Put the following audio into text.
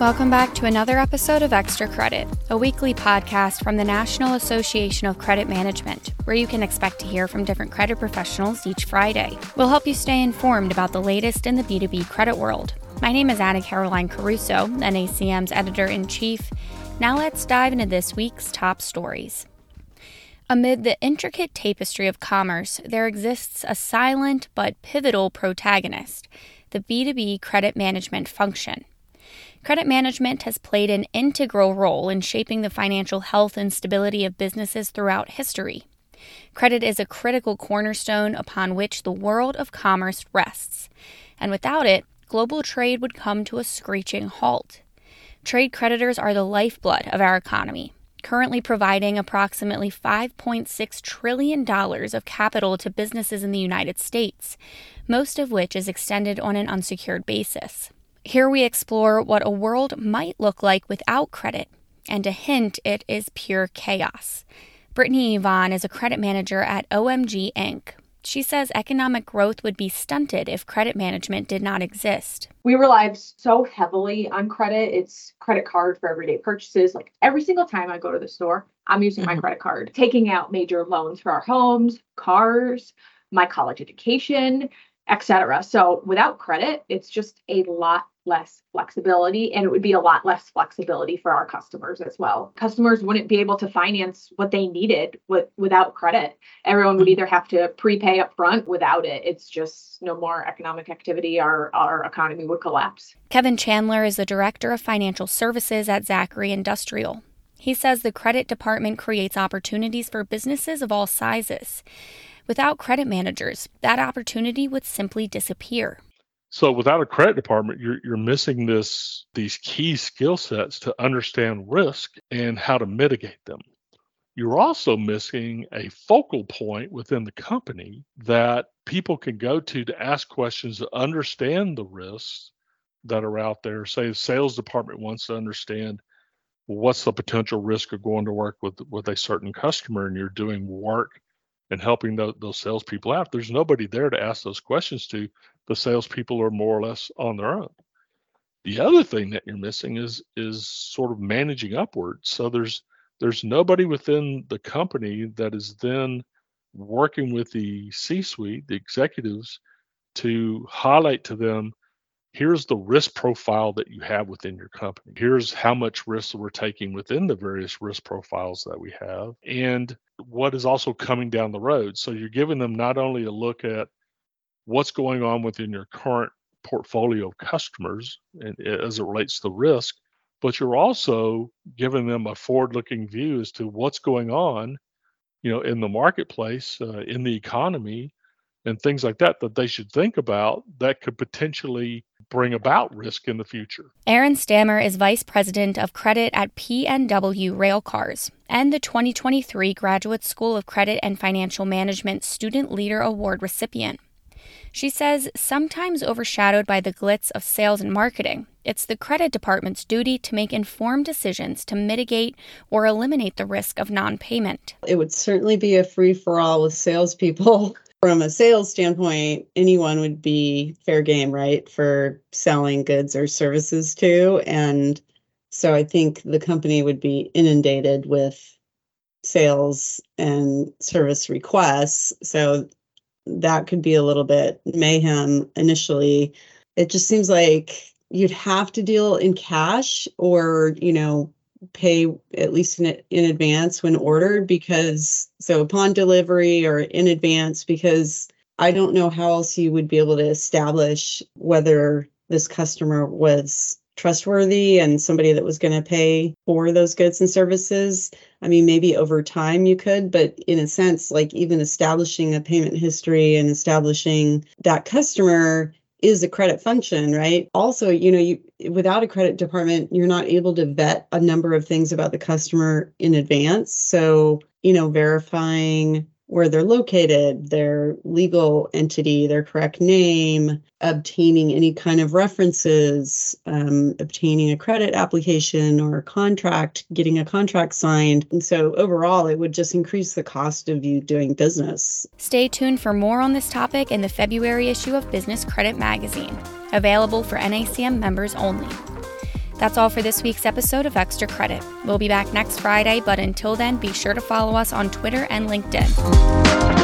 Welcome back to another episode of Extra Credit, a weekly podcast from the National Association of Credit Management, where you can expect to hear from different credit professionals each Friday. We'll help you stay informed about the latest in the B2B credit world. My name is Anna Caroline Caruso, NACM's editor in chief. Now let's dive into this week's top stories. Amid the intricate tapestry of commerce, there exists a silent but pivotal protagonist the B2B credit management function. Credit management has played an integral role in shaping the financial health and stability of businesses throughout history. Credit is a critical cornerstone upon which the world of commerce rests, and without it, global trade would come to a screeching halt. Trade creditors are the lifeblood of our economy, currently providing approximately $5.6 trillion of capital to businesses in the United States, most of which is extended on an unsecured basis. Here we explore what a world might look like without credit, and a hint it is pure chaos. Brittany Yvonne is a credit manager at OMG Inc. She says economic growth would be stunted if credit management did not exist. We rely so heavily on credit. It's credit card for everyday purchases. Like every single time I go to the store, I'm using my mm-hmm. credit card, taking out major loans for our homes, cars, my college education, etc. So without credit, it's just a lot less flexibility and it would be a lot less flexibility for our customers as well. Customers wouldn't be able to finance what they needed with, without credit. Everyone would mm-hmm. either have to prepay up front without it. It's just no more economic activity. Our, our economy would collapse. Kevin Chandler is the director of financial services at Zachary Industrial. He says the credit department creates opportunities for businesses of all sizes. Without credit managers, that opportunity would simply disappear. So without a credit department, you're you're missing this these key skill sets to understand risk and how to mitigate them. You're also missing a focal point within the company that people can go to to ask questions to understand the risks that are out there. Say the sales department wants to understand what's the potential risk of going to work with with a certain customer and you're doing work and helping those, those salespeople out. There's nobody there to ask those questions to the salespeople are more or less on their own. The other thing that you're missing is is sort of managing upwards. So there's there's nobody within the company that is then working with the C-suite, the executives, to highlight to them here's the risk profile that you have within your company. Here's how much risk we're taking within the various risk profiles that we have, and what is also coming down the road. So you're giving them not only a look at what's going on within your current portfolio of customers and as it relates to risk, but you're also giving them a forward-looking view as to what's going on, you know, in the marketplace, uh, in the economy, and things like that that they should think about that could potentially bring about risk in the future. Erin Stammer is Vice President of Credit at PNW Railcars and the 2023 Graduate School of Credit and Financial Management Student Leader Award recipient. She says, sometimes overshadowed by the glitz of sales and marketing, it's the credit department's duty to make informed decisions to mitigate or eliminate the risk of non payment. It would certainly be a free for all with salespeople. From a sales standpoint, anyone would be fair game, right, for selling goods or services to. And so I think the company would be inundated with sales and service requests. So that could be a little bit mayhem initially. It just seems like you'd have to deal in cash or, you know, pay at least in, in advance when ordered because so upon delivery or in advance because I don't know how else you would be able to establish whether this customer was trustworthy and somebody that was going to pay for those goods and services. I mean, maybe over time you could, but in a sense, like even establishing a payment history and establishing that customer is a credit function, right? Also, you know, you without a credit department, you're not able to vet a number of things about the customer in advance. So, you know, verifying where they're located, their legal entity, their correct name, obtaining any kind of references, um, obtaining a credit application or a contract, getting a contract signed. And so overall, it would just increase the cost of you doing business. Stay tuned for more on this topic in the February issue of Business Credit Magazine, available for NACM members only. That's all for this week's episode of Extra Credit. We'll be back next Friday, but until then, be sure to follow us on Twitter and LinkedIn.